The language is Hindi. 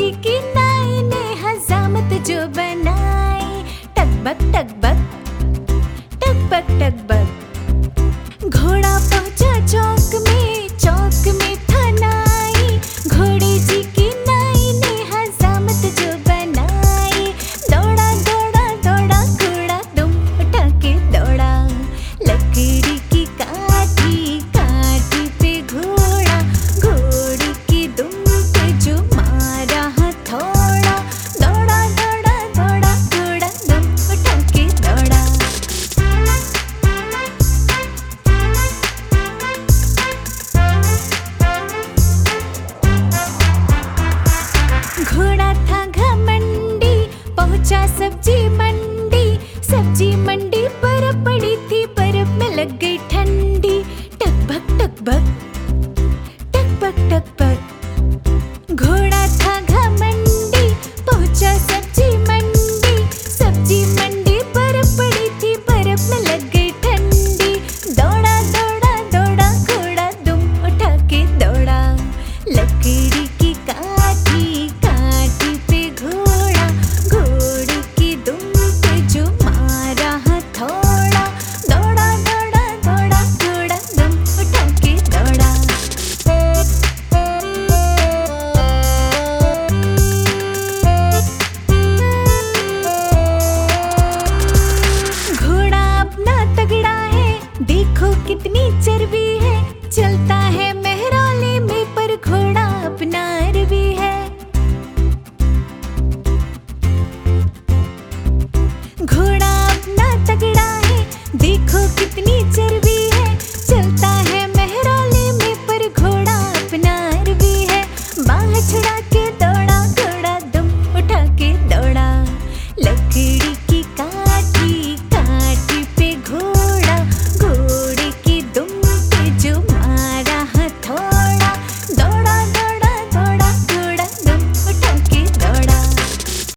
जी की नाई ने हजामत जो बनाई। टकबक टकबक टकबक टकबक घोड़ा पहुँचा चौक घोड़ा था घमंडी, पहुँचा सब्ज़ी मंडी। सब्ज़ी मंडी पर पड़ी थी, बर्फ़ में लग गई ठंडी। टकबक टकबक तगड़ा है। देखो कितनी चर्बी